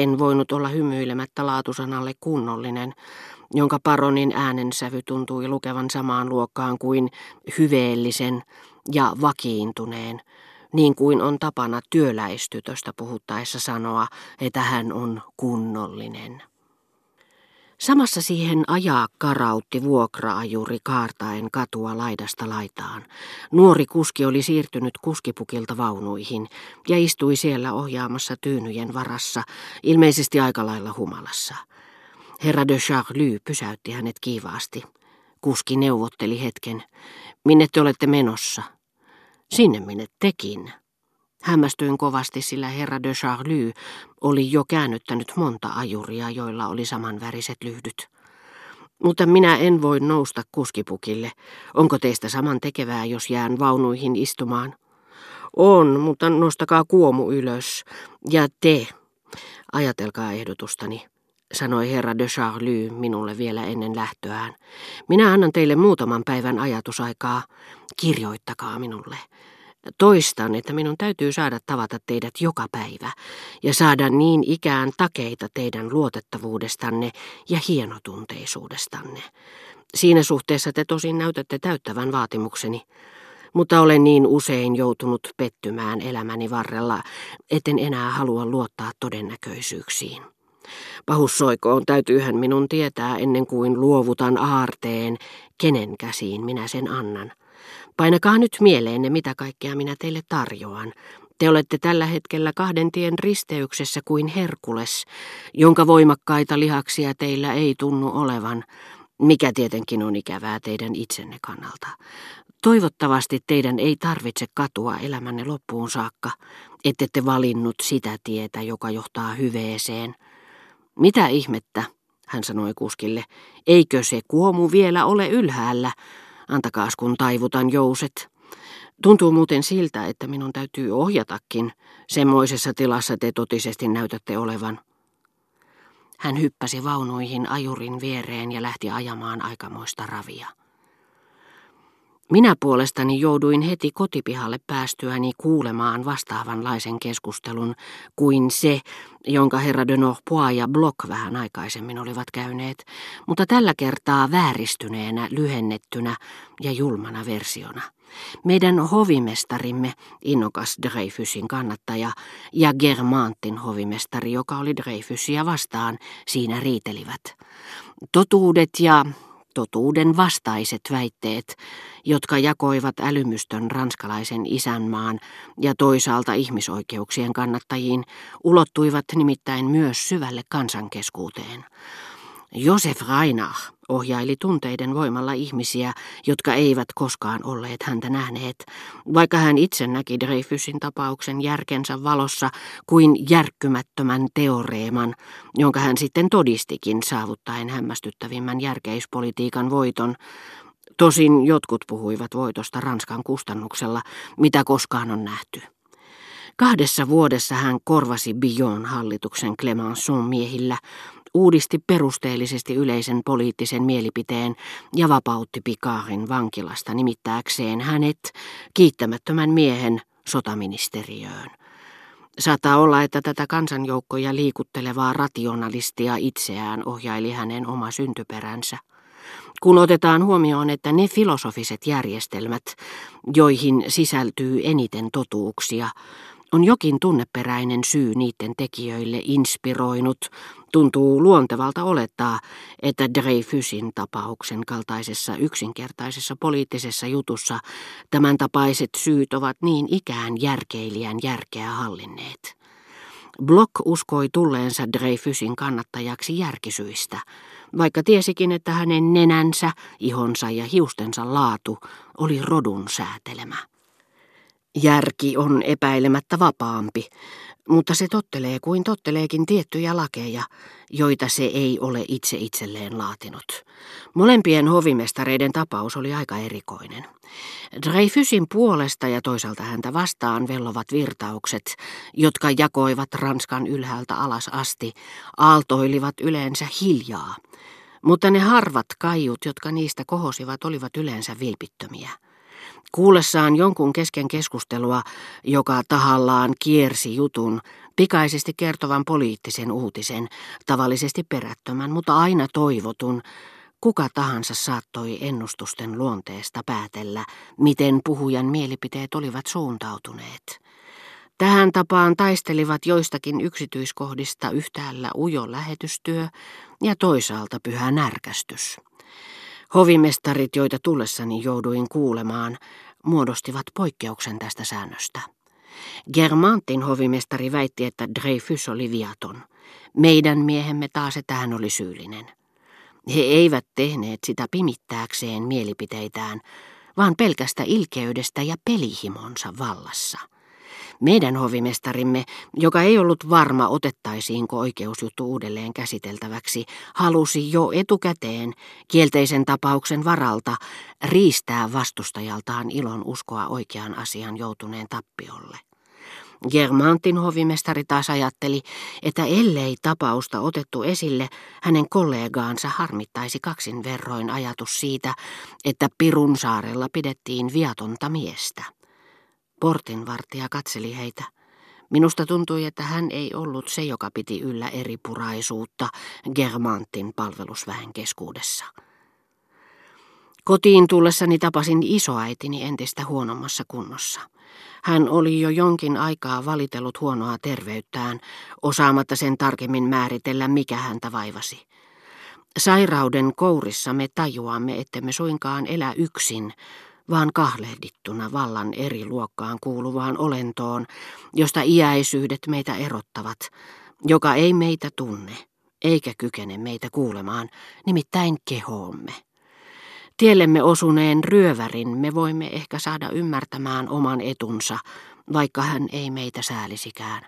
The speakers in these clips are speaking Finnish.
En voinut olla hymyilemättä laatusanalle kunnollinen, jonka paronin äänensävy tuntui lukevan samaan luokkaan kuin hyveellisen ja vakiintuneen, niin kuin on tapana työläistytöstä puhuttaessa sanoa, että hän on kunnollinen. Samassa siihen ajaa karautti vuokraajuri kaartaen katua laidasta laitaan. Nuori kuski oli siirtynyt kuskipukilta vaunuihin ja istui siellä ohjaamassa tyynyjen varassa, ilmeisesti aika lailla humalassa. Herra de Charlie pysäytti hänet kiivaasti. Kuski neuvotteli hetken. Minne te olette menossa? Sinne minne tekin. Hämmästyin kovasti, sillä herra de Charlie oli jo käännyttänyt monta ajuria, joilla oli samanväriset lyhdyt. Mutta minä en voi nousta kuskipukille. Onko teistä saman tekevää, jos jään vaunuihin istumaan? On, mutta nostakaa kuomu ylös. Ja te, ajatelkaa ehdotustani, sanoi herra de Charlie minulle vielä ennen lähtöään. Minä annan teille muutaman päivän ajatusaikaa. Kirjoittakaa minulle. Toistan, että minun täytyy saada tavata teidät joka päivä ja saada niin ikään takeita teidän luotettavuudestanne ja hienotunteisuudestanne. Siinä suhteessa te tosin näytätte täyttävän vaatimukseni, mutta olen niin usein joutunut pettymään elämäni varrella, etten enää halua luottaa todennäköisyyksiin. Pahussoikoon täytyyhän minun tietää ennen kuin luovutan aarteen, kenen käsiin minä sen annan. Painakaa nyt mieleenne, mitä kaikkea minä teille tarjoan. Te olette tällä hetkellä kahden tien risteyksessä kuin Herkules, jonka voimakkaita lihaksia teillä ei tunnu olevan, mikä tietenkin on ikävää teidän itsenne kannalta. Toivottavasti teidän ei tarvitse katua elämänne loppuun saakka, ette te valinnut sitä tietä, joka johtaa hyveeseen. Mitä ihmettä, hän sanoi kuskille, eikö se kuomu vielä ole ylhäällä? Antakaas kun taivutan jouset. Tuntuu muuten siltä, että minun täytyy ohjatakin. Semmoisessa tilassa te totisesti näytätte olevan. Hän hyppäsi vaunuihin ajurin viereen ja lähti ajamaan aikamoista ravia. Minä puolestani jouduin heti kotipihalle päästyäni kuulemaan vastaavanlaisen keskustelun kuin se, jonka herra de Norpois ja Block vähän aikaisemmin olivat käyneet, mutta tällä kertaa vääristyneenä, lyhennettynä ja julmana versiona. Meidän hovimestarimme, innokas Dreyfusin kannattaja, ja Germantin hovimestari, joka oli Dreyfusia vastaan, siinä riitelivät. Totuudet ja totuuden vastaiset väitteet, jotka jakoivat älymystön ranskalaisen isänmaan ja toisaalta ihmisoikeuksien kannattajiin, ulottuivat nimittäin myös syvälle kansankeskuuteen. Josef Reinach ohjaili tunteiden voimalla ihmisiä, jotka eivät koskaan olleet häntä nähneet, vaikka hän itse näki Dreyfusin tapauksen järkensä valossa kuin järkkymättömän teoreeman, jonka hän sitten todistikin saavuttaen hämmästyttävimmän järkeispolitiikan voiton. Tosin jotkut puhuivat voitosta Ranskan kustannuksella, mitä koskaan on nähty. Kahdessa vuodessa hän korvasi Bion hallituksen Clemenceau miehillä, uudisti perusteellisesti yleisen poliittisen mielipiteen ja vapautti Picardin vankilasta nimittääkseen hänet kiittämättömän miehen sotaministeriöön. Saattaa olla, että tätä kansanjoukkoja liikuttelevaa rationalistia itseään ohjaili hänen oma syntyperänsä. Kun otetaan huomioon, että ne filosofiset järjestelmät, joihin sisältyy eniten totuuksia, on jokin tunneperäinen syy niiden tekijöille inspiroinut, tuntuu luontevalta olettaa, että Dreyfusin tapauksen kaltaisessa yksinkertaisessa poliittisessa jutussa tämän tapaiset syyt ovat niin ikään järkeilijän järkeä hallinneet. Block uskoi tulleensa Dreyfusin kannattajaksi järkisyistä, vaikka tiesikin, että hänen nenänsä, ihonsa ja hiustensa laatu oli rodun säätelemä. Järki on epäilemättä vapaampi, mutta se tottelee kuin totteleekin tiettyjä lakeja, joita se ei ole itse itselleen laatinut. Molempien hovimestareiden tapaus oli aika erikoinen. Dreyfusin puolesta ja toisaalta häntä vastaan vellovat virtaukset, jotka jakoivat Ranskan ylhäältä alas asti, aaltoilivat yleensä hiljaa, mutta ne harvat kaiut, jotka niistä kohosivat, olivat yleensä vilpittömiä. Kuullessaan jonkun kesken keskustelua, joka tahallaan kiersi jutun, pikaisesti kertovan poliittisen uutisen, tavallisesti perättömän, mutta aina toivotun, kuka tahansa saattoi ennustusten luonteesta päätellä, miten puhujan mielipiteet olivat suuntautuneet. Tähän tapaan taistelivat joistakin yksityiskohdista yhtäällä ujo lähetystyö ja toisaalta pyhä närkästys. Hovimestarit, joita tullessani jouduin kuulemaan, muodostivat poikkeuksen tästä säännöstä. Germantin hovimestari väitti, että Dreyfus oli viaton. Meidän miehemme taas, että hän oli syyllinen. He eivät tehneet sitä pimittääkseen mielipiteitään, vaan pelkästä ilkeydestä ja pelihimonsa vallassa. Meidän hovimestarimme, joka ei ollut varma otettaisiinko oikeusjuttu uudelleen käsiteltäväksi, halusi jo etukäteen kielteisen tapauksen varalta riistää vastustajaltaan ilon uskoa oikean asian joutuneen tappiolle. Germantin hovimestari taas ajatteli, että ellei tapausta otettu esille, hänen kollegaansa harmittaisi kaksin verroin ajatus siitä, että Pirun saarella pidettiin viatonta miestä. Portinvartija katseli heitä. Minusta tuntui, että hän ei ollut se, joka piti yllä eripuraisuutta Germantin palvelusväen keskuudessa. Kotiin tullessani tapasin isoäitini entistä huonommassa kunnossa. Hän oli jo jonkin aikaa valitellut huonoa terveyttään, osaamatta sen tarkemmin määritellä, mikä häntä vaivasi. Sairauden kourissa me tajuamme, ettemme suinkaan elä yksin, vaan kahlehdittuna vallan eri luokkaan kuuluvaan olentoon, josta iäisyydet meitä erottavat, joka ei meitä tunne, eikä kykene meitä kuulemaan, nimittäin kehoomme. Tiellemme osuneen ryövärin me voimme ehkä saada ymmärtämään oman etunsa, vaikka hän ei meitä säälisikään.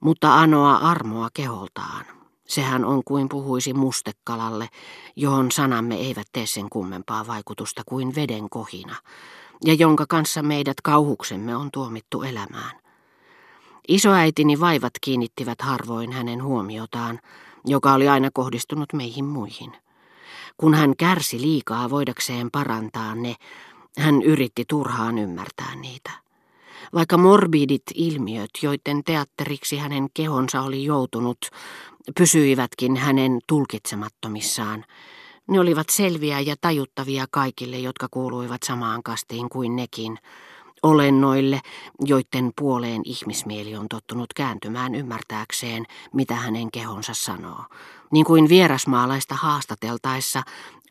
Mutta anoa armoa keholtaan. Sehän on kuin puhuisi mustekalalle, johon sanamme eivät tee sen kummempaa vaikutusta kuin veden kohina, ja jonka kanssa meidät kauhuksemme on tuomittu elämään. Isoäitini vaivat kiinnittivät harvoin hänen huomiotaan, joka oli aina kohdistunut meihin muihin. Kun hän kärsi liikaa voidakseen parantaa ne, hän yritti turhaan ymmärtää niitä. Vaikka morbidit ilmiöt, joiden teatteriksi hänen kehonsa oli joutunut, pysyivätkin hänen tulkitsemattomissaan, ne olivat selviä ja tajuttavia kaikille, jotka kuuluivat samaan kastiin kuin nekin, olennoille, joiden puoleen ihmismieli on tottunut kääntymään ymmärtääkseen, mitä hänen kehonsa sanoo. Niin kuin vierasmaalaista haastateltaessa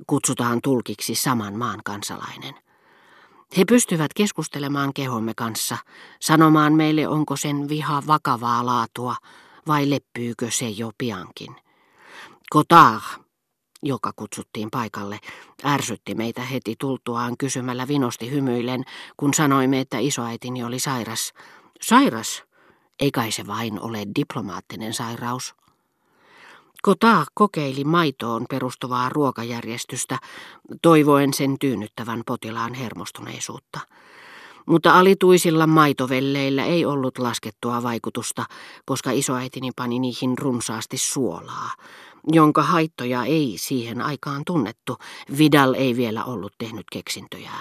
kutsutaan tulkiksi saman maan kansalainen. He pystyvät keskustelemaan kehomme kanssa, sanomaan meille onko sen viha vakavaa laatua vai leppyykö se jo piankin. Kotar, joka kutsuttiin paikalle, ärsytti meitä heti tultuaan kysymällä vinosti hymyillen, kun sanoimme, että isoäitini oli sairas. Sairas? Ei kai se vain ole diplomaattinen sairaus. Kota kokeili maitoon perustuvaa ruokajärjestystä, toivoen sen tyynnyttävän potilaan hermostuneisuutta. Mutta alituisilla maitovelleillä ei ollut laskettua vaikutusta, koska isoäitini pani niihin runsaasti suolaa, jonka haittoja ei siihen aikaan tunnettu. Vidal ei vielä ollut tehnyt keksintöjään.